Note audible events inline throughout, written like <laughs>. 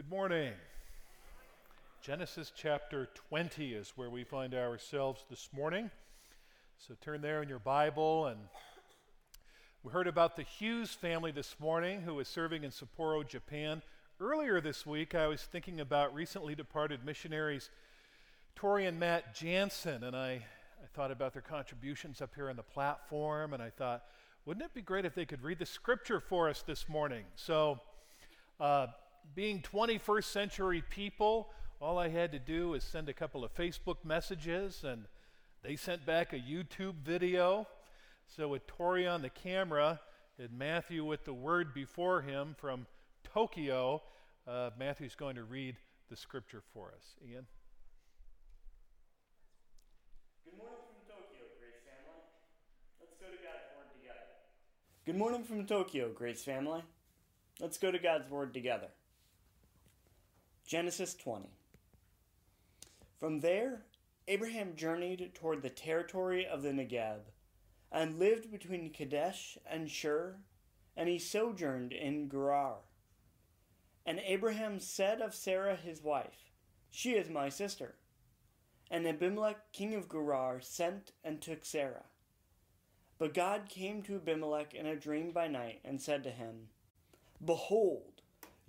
Good morning. Genesis chapter 20 is where we find ourselves this morning. So turn there in your Bible. And we heard about the Hughes family this morning who is serving in Sapporo, Japan. Earlier this week, I was thinking about recently departed missionaries Tori and Matt Jansen, and I, I thought about their contributions up here on the platform, and I thought, wouldn't it be great if they could read the scripture for us this morning? So, uh, being 21st century people, all I had to do was send a couple of Facebook messages, and they sent back a YouTube video. So, with Tori on the camera and Matthew with the word before him from Tokyo, uh, Matthew's going to read the scripture for us. Ian? Good morning from Tokyo, Grace family. Let's go to God's Word together. Good morning from Tokyo, Grace family. Let's go to God's Word together. Genesis 20. From there, Abraham journeyed toward the territory of the Negeb, and lived between Kadesh and Shur, and he sojourned in Gerar. And Abraham said of Sarah his wife, She is my sister. And Abimelech king of Gerar sent and took Sarah. But God came to Abimelech in a dream by night, and said to him, Behold,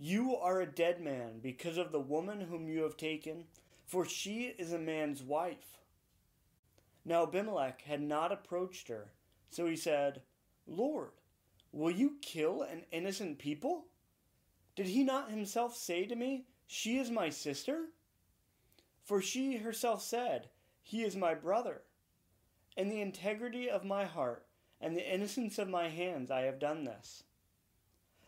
you are a dead man because of the woman whom you have taken, for she is a man's wife. Now Abimelech had not approached her, so he said, Lord, will you kill an innocent people? Did he not himself say to me, She is my sister? For she herself said, He is my brother. In the integrity of my heart and the innocence of my hands I have done this.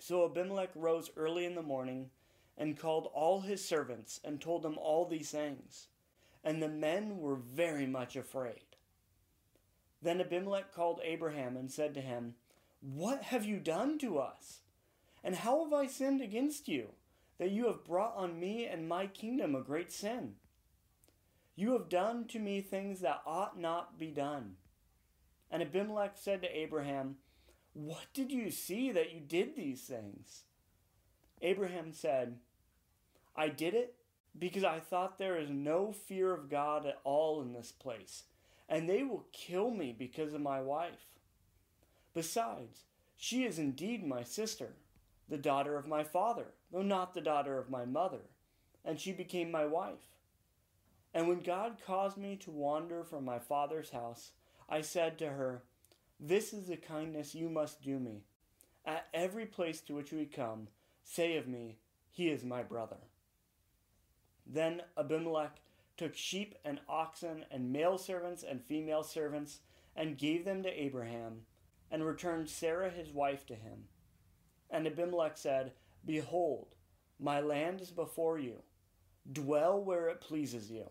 So Abimelech rose early in the morning and called all his servants and told them all these things. And the men were very much afraid. Then Abimelech called Abraham and said to him, What have you done to us? And how have I sinned against you, that you have brought on me and my kingdom a great sin? You have done to me things that ought not be done. And Abimelech said to Abraham, what did you see that you did these things? Abraham said, I did it because I thought there is no fear of God at all in this place, and they will kill me because of my wife. Besides, she is indeed my sister, the daughter of my father, though not the daughter of my mother, and she became my wife. And when God caused me to wander from my father's house, I said to her, this is the kindness you must do me. At every place to which we come, say of me, He is my brother. Then Abimelech took sheep and oxen and male servants and female servants and gave them to Abraham, and returned Sarah his wife to him. And Abimelech said, Behold, my land is before you. Dwell where it pleases you.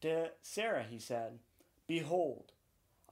To Sarah he said, Behold,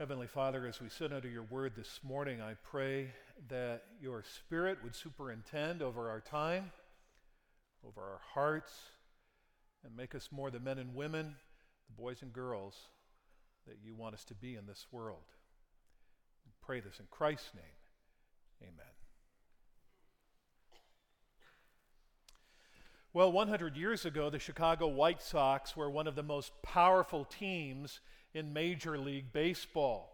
Heavenly Father, as we sit under your word this morning, I pray that your Spirit would superintend over our time, over our hearts, and make us more the men and women, the boys and girls that you want us to be in this world. We pray this in Christ's name. Amen. Well, 100 years ago, the Chicago White Sox were one of the most powerful teams in Major League Baseball.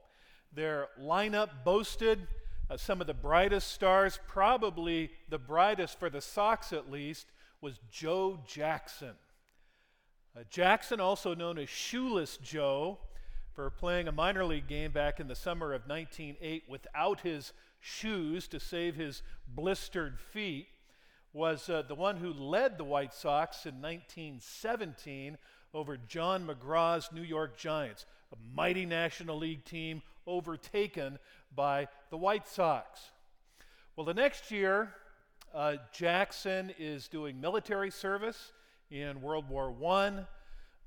Their lineup boasted uh, some of the brightest stars, probably the brightest for the Sox at least, was Joe Jackson. Uh, Jackson, also known as Shoeless Joe, for playing a minor league game back in the summer of 1908 without his shoes to save his blistered feet, was uh, the one who led the White Sox in 1917 over John McGraw's New York Giants, a mighty National League team overtaken by the White Sox. Well, the next year, uh, Jackson is doing military service in World War I.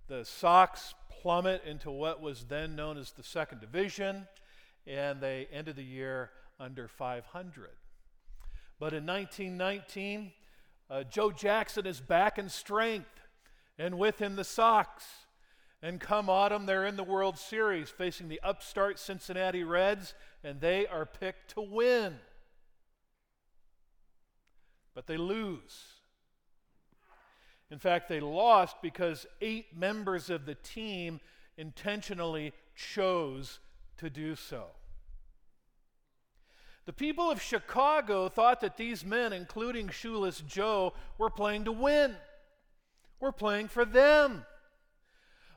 The Sox plummet into what was then known as the Second Division, and they ended the year under 500. But in 1919, uh, Joe Jackson is back in strength, and with him the Sox. And come autumn, they're in the World Series facing the upstart Cincinnati Reds, and they are picked to win. But they lose. In fact, they lost because eight members of the team intentionally chose to do so. The people of Chicago thought that these men, including Shoeless Joe, were playing to win. We're playing for them.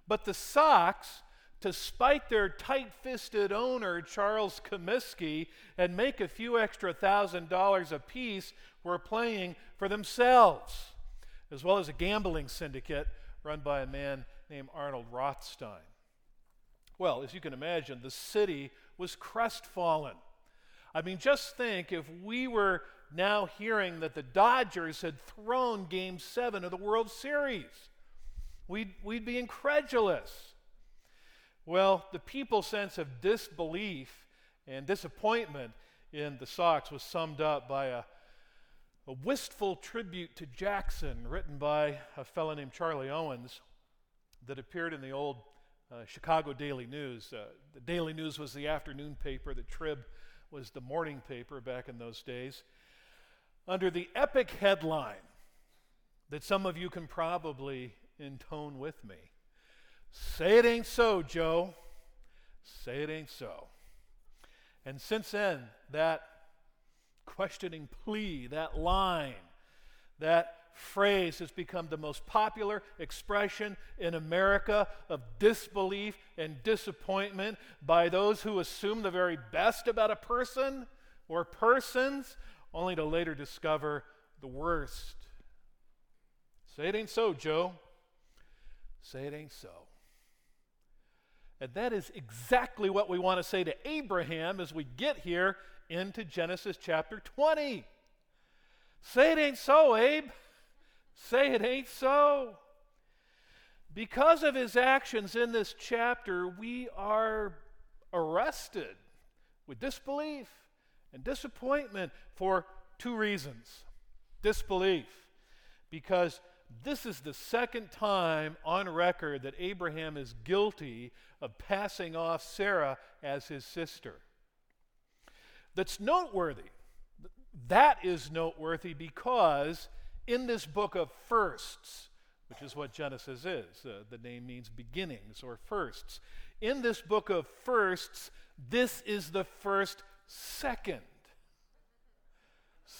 But the Sox, to spite their tight fisted owner, Charles Comiskey, and make a few extra thousand dollars apiece, were playing for themselves as well as a gambling syndicate run by a man named Arnold Rothstein. Well, as you can imagine, the city was crestfallen. I mean, just think if we were now hearing that the Dodgers had thrown game seven of the World Series, we'd, we'd be incredulous. Well, the people's sense of disbelief and disappointment in the Sox was summed up by a a wistful tribute to Jackson written by a fellow named Charlie Owens that appeared in the old uh, Chicago Daily News. Uh, the Daily News was the afternoon paper, the Trib was the morning paper back in those days. Under the epic headline that some of you can probably intone with me Say it ain't so, Joe. Say it ain't so. And since then, that questioning plea, that line, that phrase has become the most popular expression in America of disbelief and disappointment by those who assume the very best about a person or persons, only to later discover the worst. Say it ain't so, Joe. Say it ain't so. And that is exactly what we want to say to Abraham as we get here into Genesis chapter 20. Say it ain't so, Abe. Say it ain't so. Because of his actions in this chapter, we are arrested with disbelief and disappointment for two reasons. Disbelief, because this is the second time on record that Abraham is guilty of passing off Sarah as his sister that's noteworthy. That is noteworthy because in this book of firsts, which is what Genesis is, uh, the name means beginnings or firsts. In this book of firsts, this is the first second.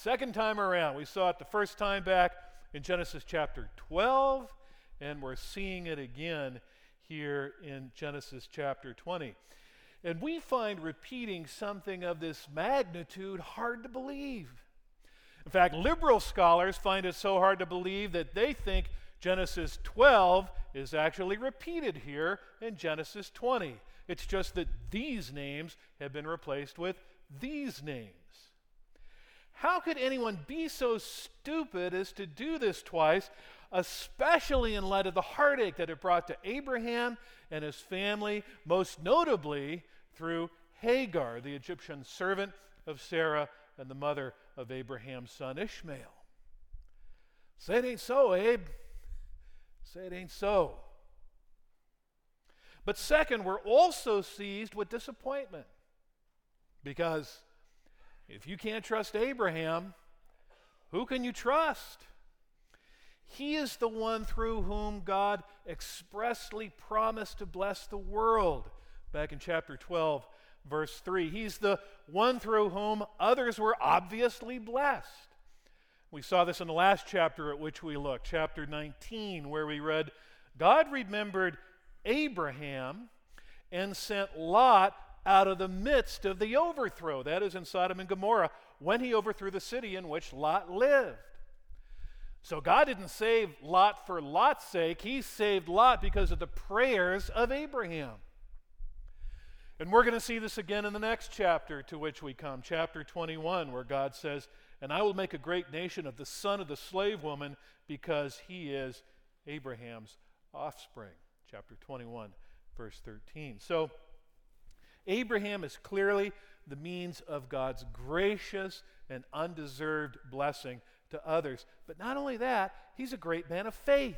Second time around. We saw it the first time back in Genesis chapter 12, and we're seeing it again here in Genesis chapter 20. And we find repeating something of this magnitude hard to believe. In fact, liberal scholars find it so hard to believe that they think Genesis 12 is actually repeated here in Genesis 20. It's just that these names have been replaced with these names. How could anyone be so stupid as to do this twice, especially in light of the heartache that it brought to Abraham and his family, most notably through Hagar, the Egyptian servant of Sarah and the mother of Abraham's son Ishmael. Say it ain't so, Abe. Say it ain't so. But second, we're also seized with disappointment because if you can't trust Abraham, who can you trust? He is the one through whom God expressly promised to bless the world back in chapter 12, verse 3. He's the one through whom others were obviously blessed. We saw this in the last chapter at which we looked, chapter 19, where we read, God remembered Abraham and sent Lot out of the midst of the overthrow, that is in Sodom and Gomorrah, when he overthrew the city in which Lot lived. So God didn't save Lot for Lot's sake, he saved Lot because of the prayers of Abraham. And we're going to see this again in the next chapter to which we come, chapter 21, where God says, And I will make a great nation of the son of the slave woman because he is Abraham's offspring. Chapter 21, verse 13. So, Abraham is clearly the means of God's gracious and undeserved blessing to others. But not only that, he's a great man of faith.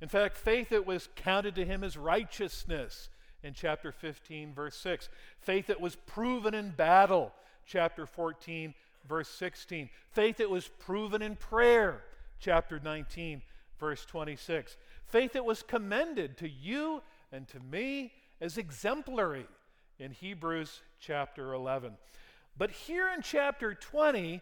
In fact, faith that was counted to him as righteousness in chapter 15, verse 6. Faith that was proven in battle, chapter 14, verse 16. Faith that was proven in prayer, chapter 19, verse 26. Faith that was commended to you and to me as exemplary in Hebrews chapter 11. But here in chapter 20,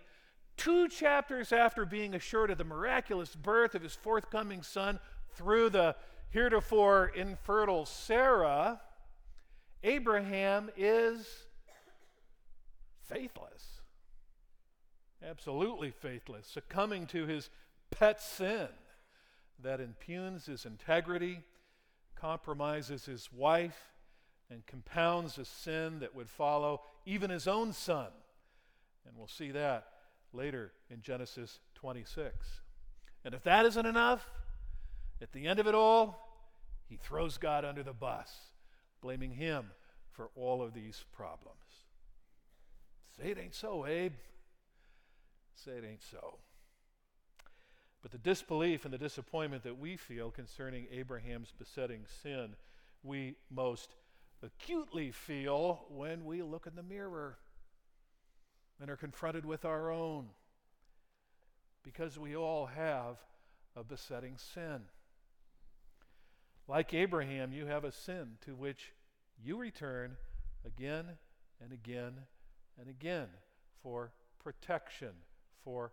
two chapters after being assured of the miraculous birth of his forthcoming son through the heretofore infertile Sarah, Abraham is faithless. Absolutely faithless, succumbing to his pet sin that impugns his integrity, compromises his wife, and compounds a sin that would follow even his own son. And we'll see that later in Genesis 26. And if that isn't enough, at the end of it all, he throws God under the bus, blaming him for all of these problems. Say it ain't so, Abe. Say it ain't so. But the disbelief and the disappointment that we feel concerning Abraham's besetting sin, we most acutely feel when we look in the mirror and are confronted with our own. Because we all have a besetting sin. Like Abraham, you have a sin to which you return again and again and again for protection, for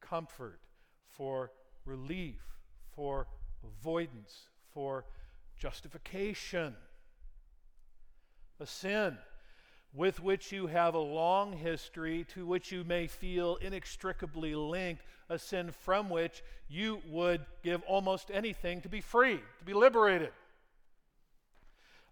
comfort, for relief, for avoidance, for justification. A sin with which you have a long history, to which you may feel inextricably linked, a sin from which you would give almost anything to be free, to be liberated.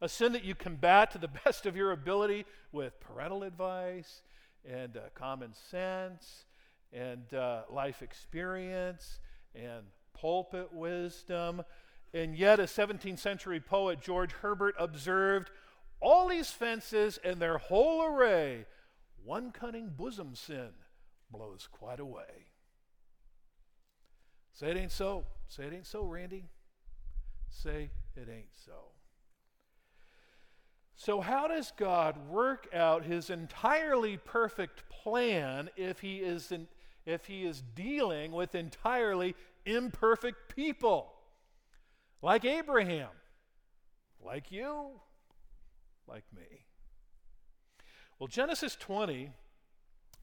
A sin that you combat to the <laughs> best of your ability with parental advice and uh, common sense and uh, life experience and pulpit wisdom. And yet, a 17th century poet, George Herbert, observed all these fences and their whole array, one cunning bosom sin blows quite away. Say it ain't so. Say it ain't so, Randy. Say it ain't so. So, how does God work out his entirely perfect plan if he is, if he is dealing with entirely imperfect people? Like Abraham, like you, like me. Well, Genesis 20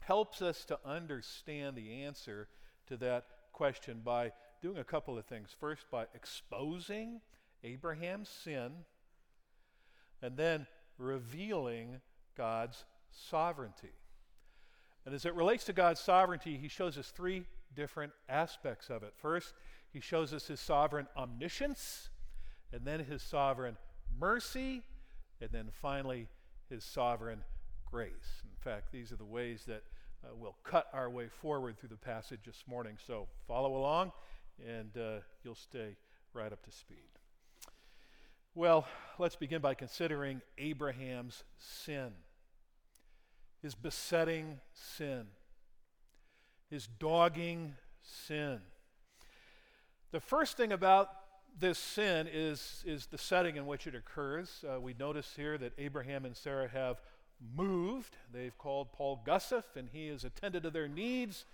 helps us to understand the answer to that question by doing a couple of things. First, by exposing Abraham's sin and then revealing God's sovereignty. And as it relates to God's sovereignty, he shows us three different aspects of it. First, he shows us his sovereign omniscience, and then his sovereign mercy, and then finally his sovereign grace. In fact, these are the ways that uh, we'll cut our way forward through the passage this morning. So follow along, and uh, you'll stay right up to speed. Well, let's begin by considering Abraham's sin, his besetting sin, his dogging sin. The first thing about this sin is, is the setting in which it occurs. Uh, we notice here that Abraham and Sarah have moved. They've called Paul Gussif, and he has attended to their needs.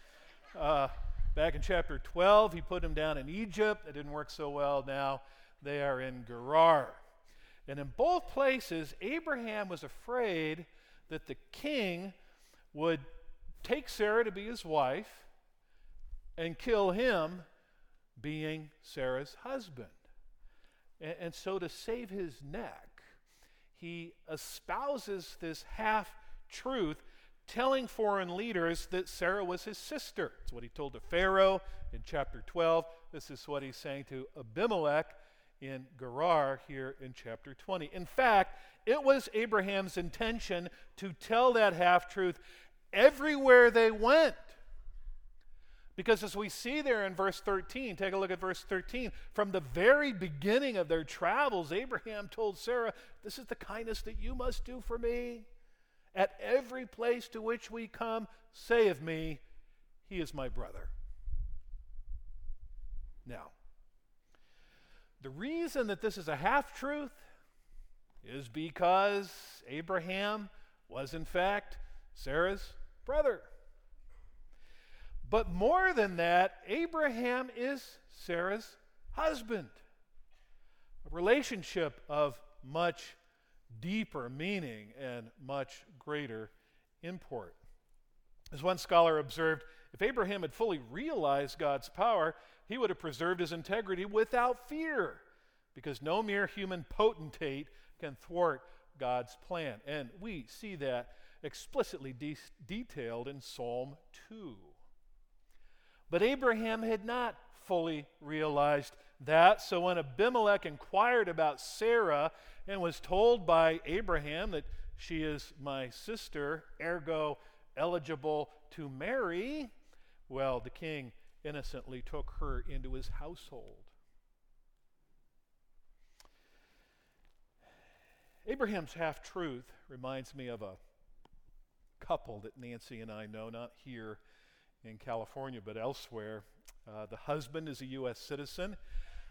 Uh, back in chapter 12, he put him down in Egypt. It didn't work so well now they are in Gerar. And in both places, Abraham was afraid that the king would take Sarah to be his wife and kill him, being Sarah's husband. And, and so, to save his neck, he espouses this half truth, telling foreign leaders that Sarah was his sister. It's what he told to Pharaoh in chapter 12. This is what he's saying to Abimelech in Gerar here in chapter 20. In fact, it was Abraham's intention to tell that half truth everywhere they went. Because as we see there in verse 13, take a look at verse 13. From the very beginning of their travels, Abraham told Sarah, This is the kindness that you must do for me. At every place to which we come, say of me, He is my brother. Now, the reason that this is a half truth is because Abraham was, in fact, Sarah's brother. But more than that, Abraham is Sarah's husband. A relationship of much deeper meaning and much greater import. As one scholar observed, if Abraham had fully realized God's power, he would have preserved his integrity without fear, because no mere human potentate can thwart God's plan. And we see that explicitly de- detailed in Psalm 2. But Abraham had not fully realized that, so when Abimelech inquired about Sarah and was told by Abraham that she is my sister, ergo eligible to marry, well, the king innocently took her into his household. Abraham's half truth reminds me of a couple that Nancy and I know, not here in California, but elsewhere. Uh, the husband is a U.S. citizen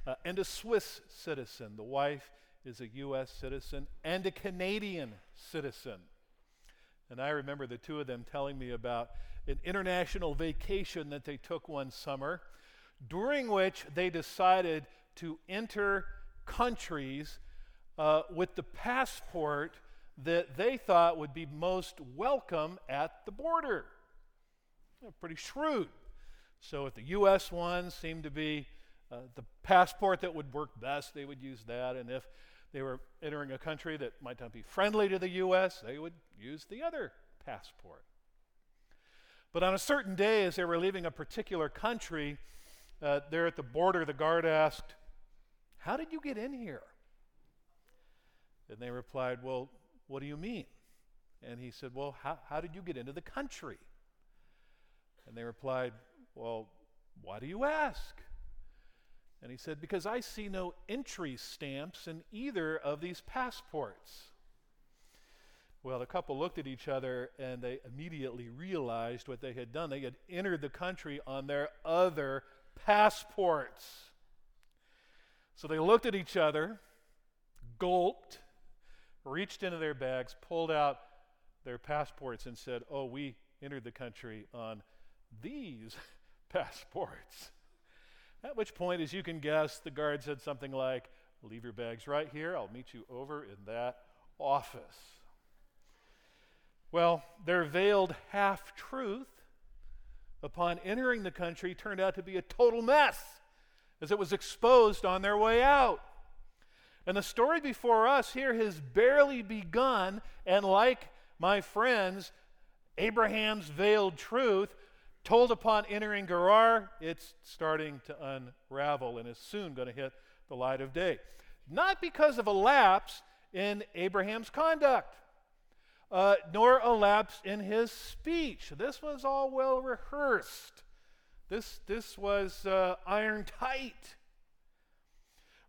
uh, and a Swiss citizen. The wife is a U.S. citizen and a Canadian citizen. And I remember the two of them telling me about an international vacation that they took one summer, during which they decided to enter countries uh, with the passport that they thought would be most welcome at the border. Pretty shrewd. So, if the U.S. ones seemed to be uh, the passport that would work best, they would use that. And if they were entering a country that might not be friendly to the U.S., they would use the other passport. But on a certain day, as they were leaving a particular country, uh, there at the border, the guard asked, How did you get in here? And they replied, Well, what do you mean? And he said, Well, how, how did you get into the country? And they replied, Well, why do you ask? And he said, Because I see no entry stamps in either of these passports. Well, the couple looked at each other and they immediately realized what they had done. They had entered the country on their other passports. So they looked at each other, gulped, reached into their bags, pulled out their passports, and said, Oh, we entered the country on these <laughs> passports. At which point, as you can guess, the guard said something like, Leave your bags right here. I'll meet you over in that office. Well, their veiled half truth upon entering the country turned out to be a total mess as it was exposed on their way out. And the story before us here has barely begun, and like my friends, Abraham's veiled truth, told upon entering Gerar, it's starting to unravel and is soon going to hit the light of day. Not because of a lapse in Abraham's conduct, uh, nor a lapse in his speech. This was all well rehearsed. This, this was uh, iron tight.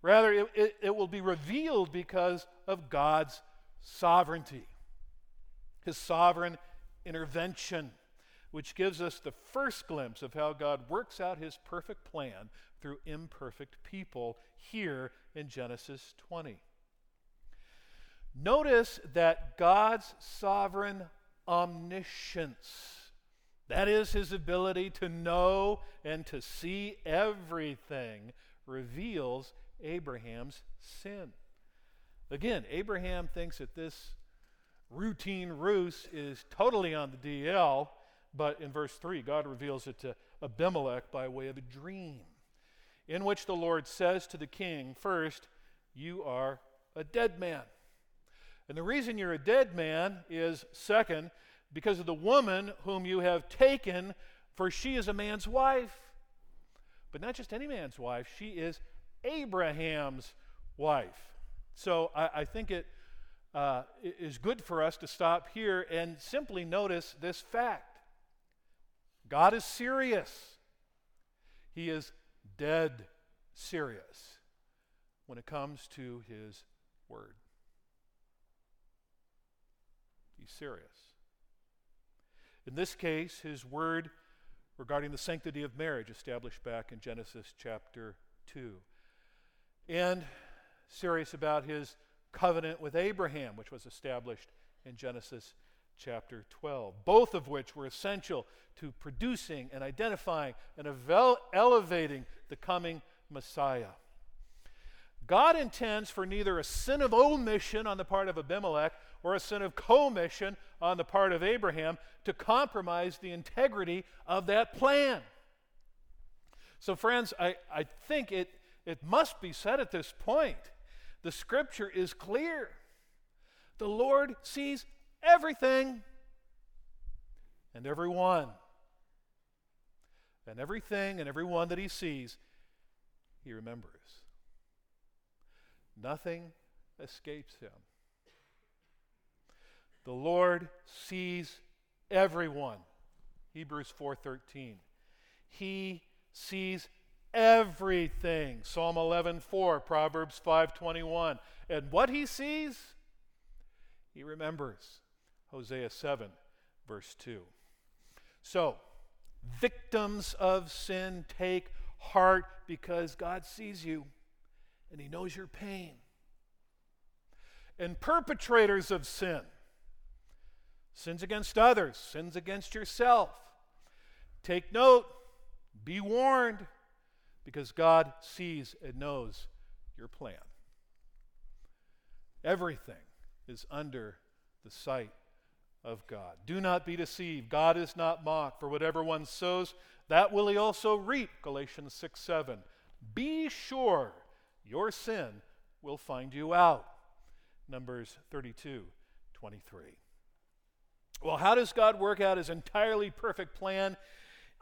Rather, it, it, it will be revealed because of God's sovereignty, His sovereign intervention, which gives us the first glimpse of how God works out His perfect plan through imperfect people here in Genesis 20. Notice that God's sovereign omniscience, that is, his ability to know and to see everything, reveals Abraham's sin. Again, Abraham thinks that this routine ruse is totally on the DL, but in verse 3, God reveals it to Abimelech by way of a dream, in which the Lord says to the king, First, you are a dead man. And the reason you're a dead man is, second, because of the woman whom you have taken, for she is a man's wife. But not just any man's wife, she is Abraham's wife. So I, I think it uh, is good for us to stop here and simply notice this fact God is serious. He is dead serious when it comes to His Word. He's serious. In this case, His Word regarding the sanctity of marriage established back in Genesis chapter 2. And serious about His covenant with Abraham, which was established in Genesis chapter 12, both of which were essential to producing and identifying and elevating the coming Messiah. God intends for neither a sin of omission on the part of Abimelech or a sin of commission on the part of Abraham to compromise the integrity of that plan. So, friends, I, I think it, it must be said at this point the scripture is clear. The Lord sees everything and everyone. And everything and everyone that he sees, he remembers. Nothing escapes him. The Lord sees everyone. Hebrews 4:13. He sees everything. Psalm 11:4, Proverbs 5:21. And what he sees, he remembers. Hosea 7 verse 2. So, victims of sin take heart because God sees you and he knows your pain. And perpetrators of sin, sins against others, sins against yourself, take note, be warned because God sees and knows your plan. Everything is under the sight of God. Do not be deceived. God is not mocked. For whatever one sows, that will he also reap. Galatians 6 7. Be sure your sin will find you out. Numbers 32 23. Well, how does God work out his entirely perfect plan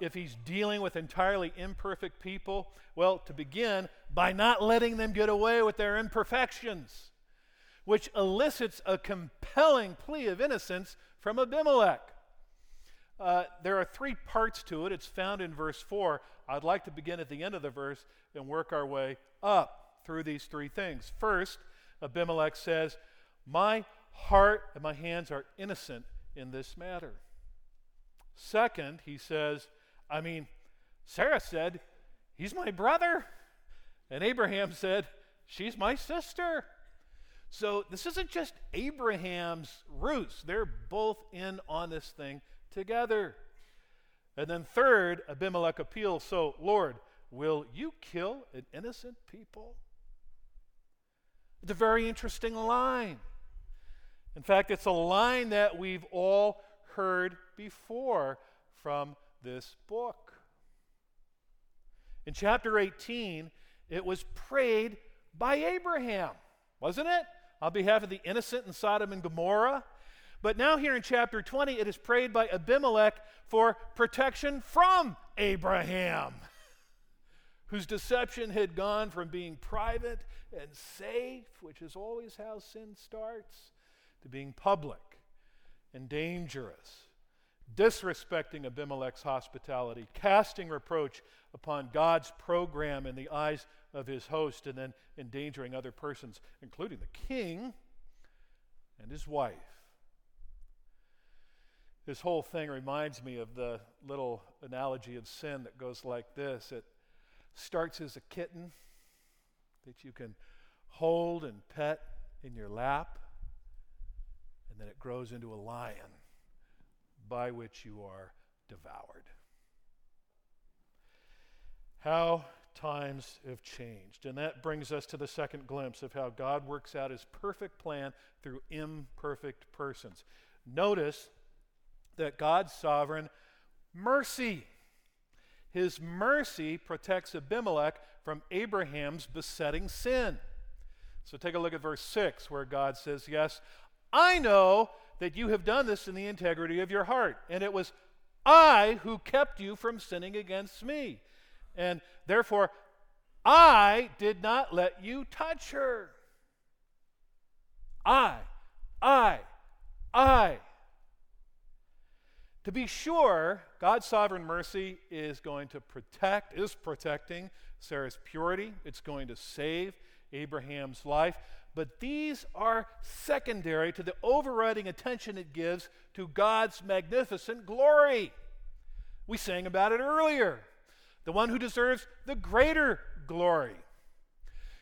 if he's dealing with entirely imperfect people? Well, to begin, by not letting them get away with their imperfections, which elicits a compelling plea of innocence from Abimelech. Uh, there are three parts to it. It's found in verse 4. I'd like to begin at the end of the verse and work our way up through these three things. First, Abimelech says, My heart and my hands are innocent in this matter. Second, he says, I mean, Sarah said, He's my brother. And Abraham said, She's my sister. So this isn't just Abraham's roots, They're both in on this thing together. And then, third, Abimelech appeals So, Lord, will you kill an innocent people? It's a very interesting line. In fact, it's a line that we've all heard before from this book. In chapter 18, it was prayed by Abraham, wasn't it? On behalf of the innocent in Sodom and Gomorrah. But now, here in chapter 20, it is prayed by Abimelech for protection from Abraham, <laughs> whose deception had gone from being private and safe, which is always how sin starts, to being public and dangerous disrespecting Abimelech's hospitality, casting reproach upon God's program in the eyes of his host, and then endangering other persons, including the king and his wife. This whole thing reminds me of the little analogy of sin that goes like this it starts as a kitten that you can hold and pet in your lap, and then it grows into a lion by which you are devoured. How times have changed. And that brings us to the second glimpse of how God works out his perfect plan through imperfect persons. Notice that God's sovereign mercy. His mercy protects Abimelech from Abraham's besetting sin. So take a look at verse 6, where God says, Yes, I know that you have done this in the integrity of your heart, and it was I who kept you from sinning against me. And therefore, I did not let you touch her. I, I, I. To be sure, God's sovereign mercy is going to protect, is protecting Sarah's purity. It's going to save Abraham's life. But these are secondary to the overriding attention it gives to God's magnificent glory. We sang about it earlier. The one who deserves the greater glory.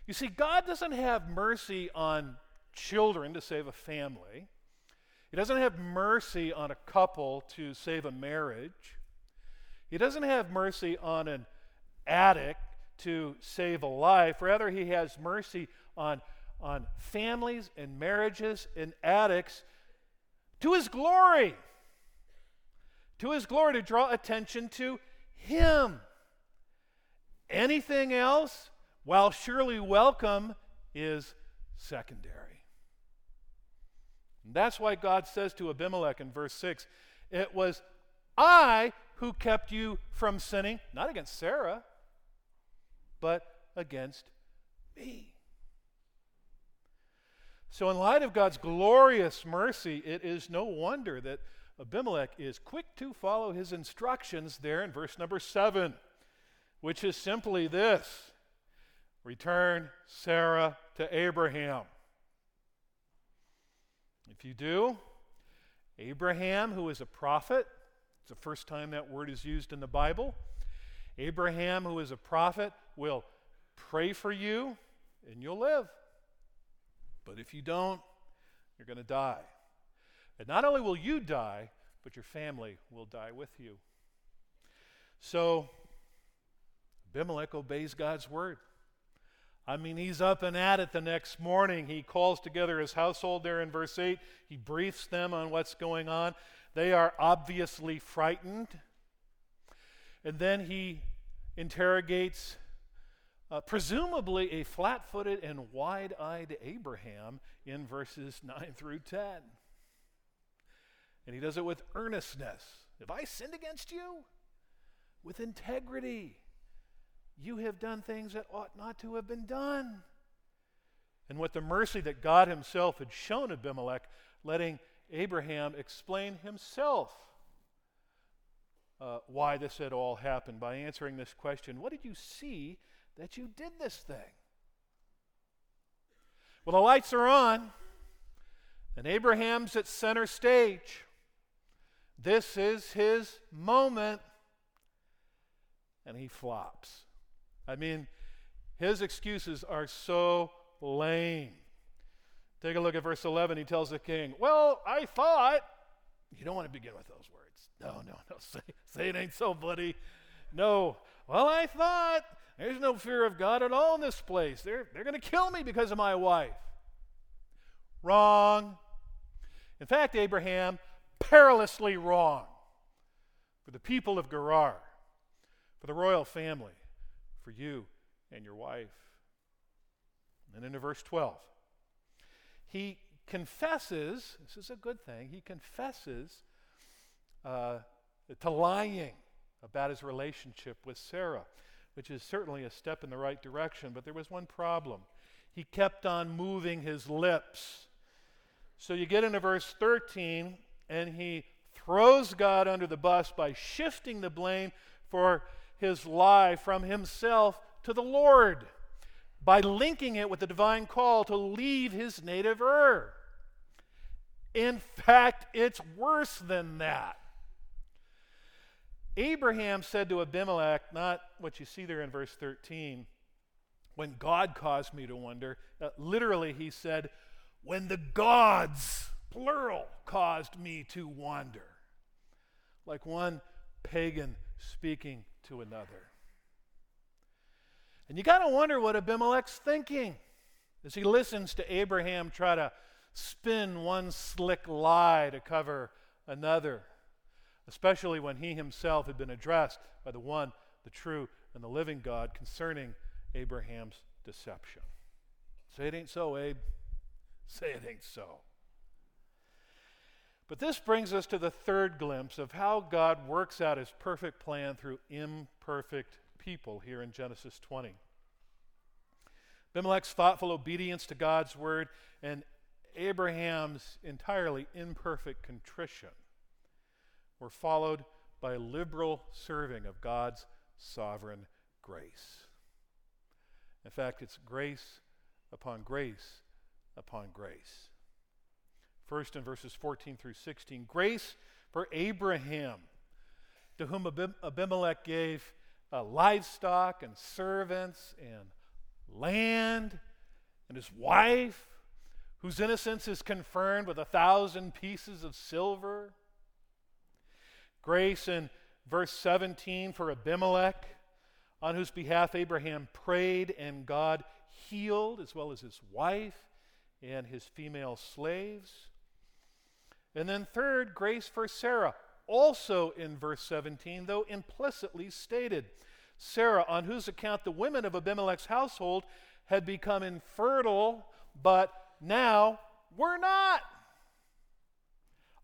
You see, God doesn't have mercy on children to save a family. He doesn't have mercy on a couple to save a marriage. He doesn't have mercy on an addict to save a life. Rather, he has mercy on, on families and marriages and addicts to his glory. To his glory, to draw attention to him. Anything else, while surely welcome, is secondary. And that's why God says to Abimelech in verse 6 It was I who kept you from sinning, not against Sarah, but against me. So, in light of God's glorious mercy, it is no wonder that Abimelech is quick to follow his instructions there in verse number 7, which is simply this Return Sarah to Abraham. If you do, Abraham, who is a prophet, it's the first time that word is used in the Bible. Abraham, who is a prophet, will pray for you and you'll live. But if you don't, you're going to die. And not only will you die, but your family will die with you. So, Abimelech obeys God's word. I mean, he's up and at it the next morning. He calls together his household there in verse 8. He briefs them on what's going on. They are obviously frightened. And then he interrogates, uh, presumably, a flat footed and wide eyed Abraham in verses <laughs> 9 through 10. And he does it with earnestness. Have I sinned against you? With integrity you have done things that ought not to have been done. And with the mercy that God Himself had shown Abimelech, letting Abraham explain himself uh, why this had all happened by answering this question What did you see that you did this thing? Well, the lights are on, and Abraham's at center stage. This is his moment, and he flops. I mean, his excuses are so lame. Take a look at verse 11. He tells the king, Well, I thought. You don't want to begin with those words. No, no, no. <laughs> Say, say it ain't so, buddy. No. Well, I thought. There's no fear of God at all in this place. They're, they're going to kill me because of my wife. Wrong. In fact, Abraham, perilously wrong for the people of Gerar, for the royal family for you and your wife. And into verse 12. He confesses, this is a good thing, he confesses uh, to lying about his relationship with Sarah, which is certainly a step in the right direction, but there was one problem. He kept on moving his lips. So you get into verse 13, and he throws God under the bus by shifting the blame for his lie from himself to the Lord by linking it with the divine call to leave his native Ur. In fact, it's worse than that. Abraham said to Abimelech, not what you see there in verse 13, when God caused me to wonder. Uh, literally, he said, when the gods, plural, caused me to wander. Like one pagan speaking to another. And you got to wonder what Abimelech's thinking as he listens to Abraham try to spin one slick lie to cover another, especially when he himself had been addressed by the one, the true, and the living God concerning Abraham's deception. Say it ain't so, Abe. Say it ain't so. But this brings us to the third glimpse of how God works out his perfect plan through imperfect people here in Genesis 20. Abimelech's thoughtful obedience to God's word and Abraham's entirely imperfect contrition were followed by liberal serving of God's sovereign grace. In fact, it's grace upon grace upon grace. First, in verses 14 through 16, grace for Abraham, to whom Abimelech gave uh, livestock and servants and land, and his wife, whose innocence is confirmed with a thousand pieces of silver. Grace in verse 17 for Abimelech, on whose behalf Abraham prayed and God healed, as well as his wife and his female slaves. And then, third, grace for Sarah, also in verse 17, though implicitly stated. Sarah, on whose account the women of Abimelech's household had become infertile, but now were not.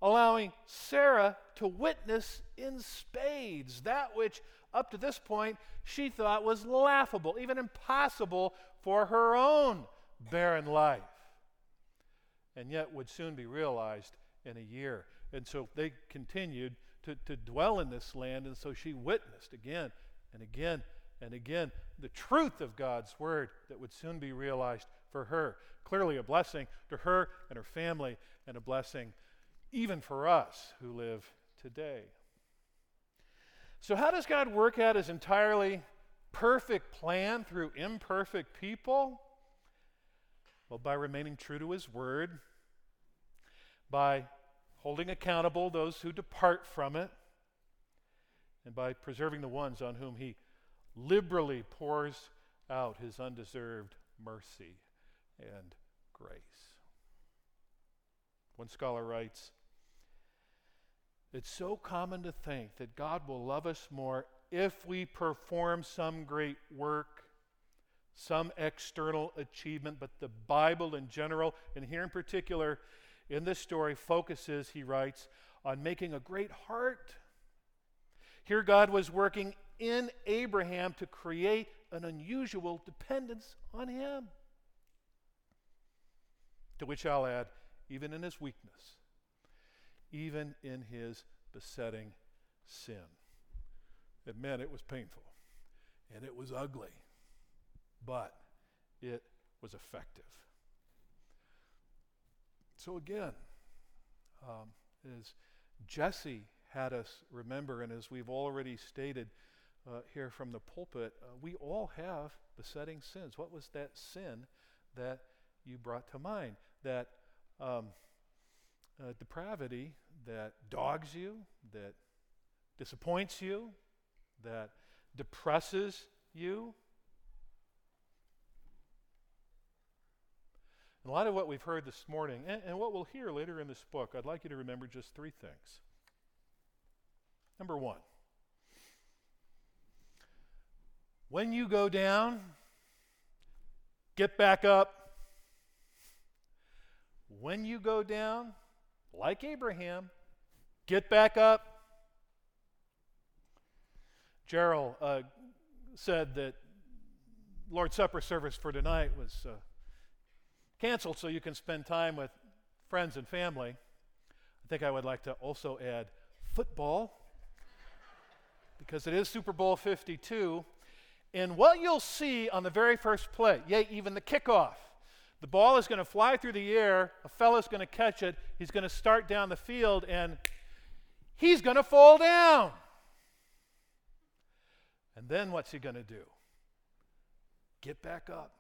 Allowing Sarah to witness in spades that which, up to this point, she thought was laughable, even impossible for her own barren life, and yet would soon be realized in a year. And so they continued to, to dwell in this land, and so she witnessed again and again and again the truth of God's word that would soon be realized for her. Clearly, a blessing to her and her family, and a blessing even for us who live today. So, how does God work out his entirely perfect plan through imperfect people? Well, by remaining true to his word, by holding accountable those who depart from it, and by preserving the ones on whom he liberally pours out his undeserved mercy and grace. One scholar writes It's so common to think that God will love us more if we perform some great work, some external achievement, but the Bible in general, and here in particular, in this story, focuses, he writes, on making a great heart here, God was working in Abraham to create an unusual dependence on him. To which I'll add, even in his weakness, even in his besetting sin. It meant it was painful and it was ugly, but it was effective. So, again, um, as Jesse had us remember, and as we've already stated uh, here from the pulpit, uh, we all have besetting sins. What was that sin that you brought to mind? That um, uh, depravity that dogs you, that disappoints you, that depresses you. In light of what we've heard this morning and, and what we'll hear later in this book, I'd like you to remember just three things. Number one, when you go down, get back up. When you go down, like Abraham, get back up. Gerald uh, said that Lord's Supper service for tonight was uh, canceled so you can spend time with friends and family. I think I would like to also add football because it is Super Bowl 52. And what you'll see on the very first play, yea, even the kickoff, the ball is going to fly through the air, a fellow's going to catch it, he's going to start down the field, and he's going to fall down. And then what's he going to do? Get back up.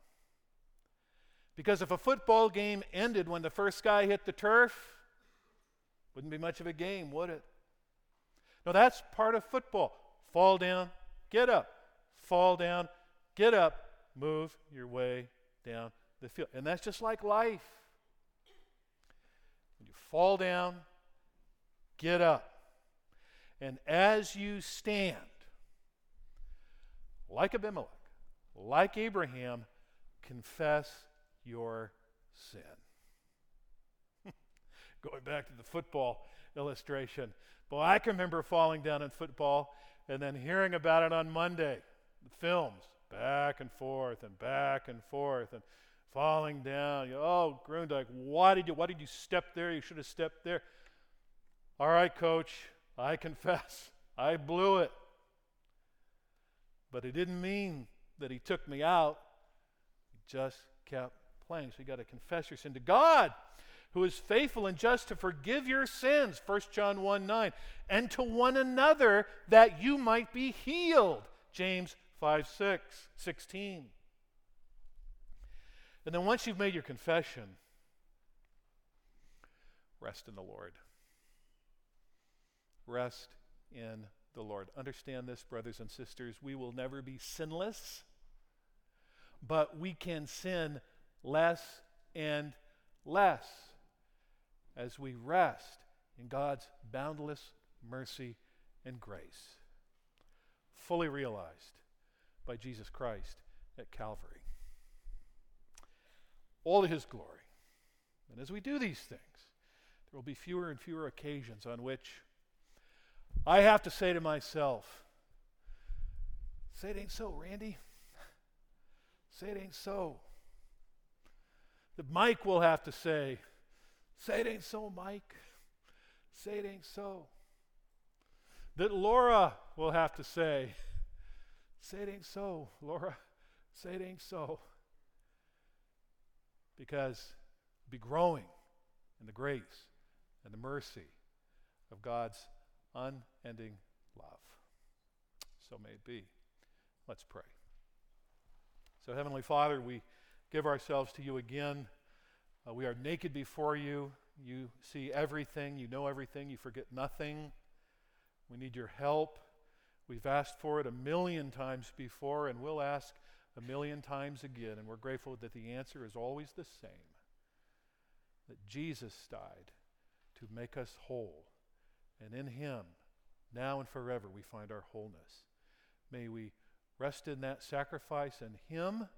Because if a football game ended when the first guy hit the turf, wouldn't be much of a game, would it? No, that's part of football. Fall down, get up. Fall down, get up, move your way down the field. And that's just like life. When you fall down, get up. And as you stand, like Abimelech, like Abraham, confess your sin. <laughs> Going back to the football illustration. Boy, I can remember falling down in football and then hearing about it on Monday. The films, back and forth and back and forth and falling down. You, oh, Grundig, why did you why did you step there? You should have stepped there. All right, coach, I <laughs> confess. I blew it. But it didn't mean that he took me out. He just kept playing. So you got to confess your sin to God, who is faithful and just to forgive your sins, 1 John 1 9, and to one another that you might be healed, James 5 6, 16. And then once you've made your confession, rest in the Lord. Rest in the Lord. Understand this, brothers and sisters. We will never be sinless, but we can sin less and less as we rest in God's boundless mercy and grace, fully realized by Jesus Christ at Calvary. All to his glory. And as we do these things, there will be fewer and fewer occasions on which I have to say to myself, say it ain't so, Randy. <laughs> Say it ain't so. That Mike will have to say, say it ain't so, Mike. Say it ain't so. That Laura will have to say, say it ain't so, Laura. Say it ain't so. Because be growing in the grace and the mercy of God's unending love. So may it be. Let's pray. So, Heavenly Father, we give ourselves to you again. Uh, we are naked before you. You see everything, you know everything, you forget nothing. We need your help. We've asked for it a million times before, and we'll ask a million times again. And we're grateful that the answer is always the same that Jesus died to make us whole and in Him, now and forever, we find our wholeness. May we rest in that sacrifice and Him,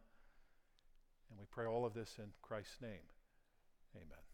and we pray all of this in Christ's name. Amen.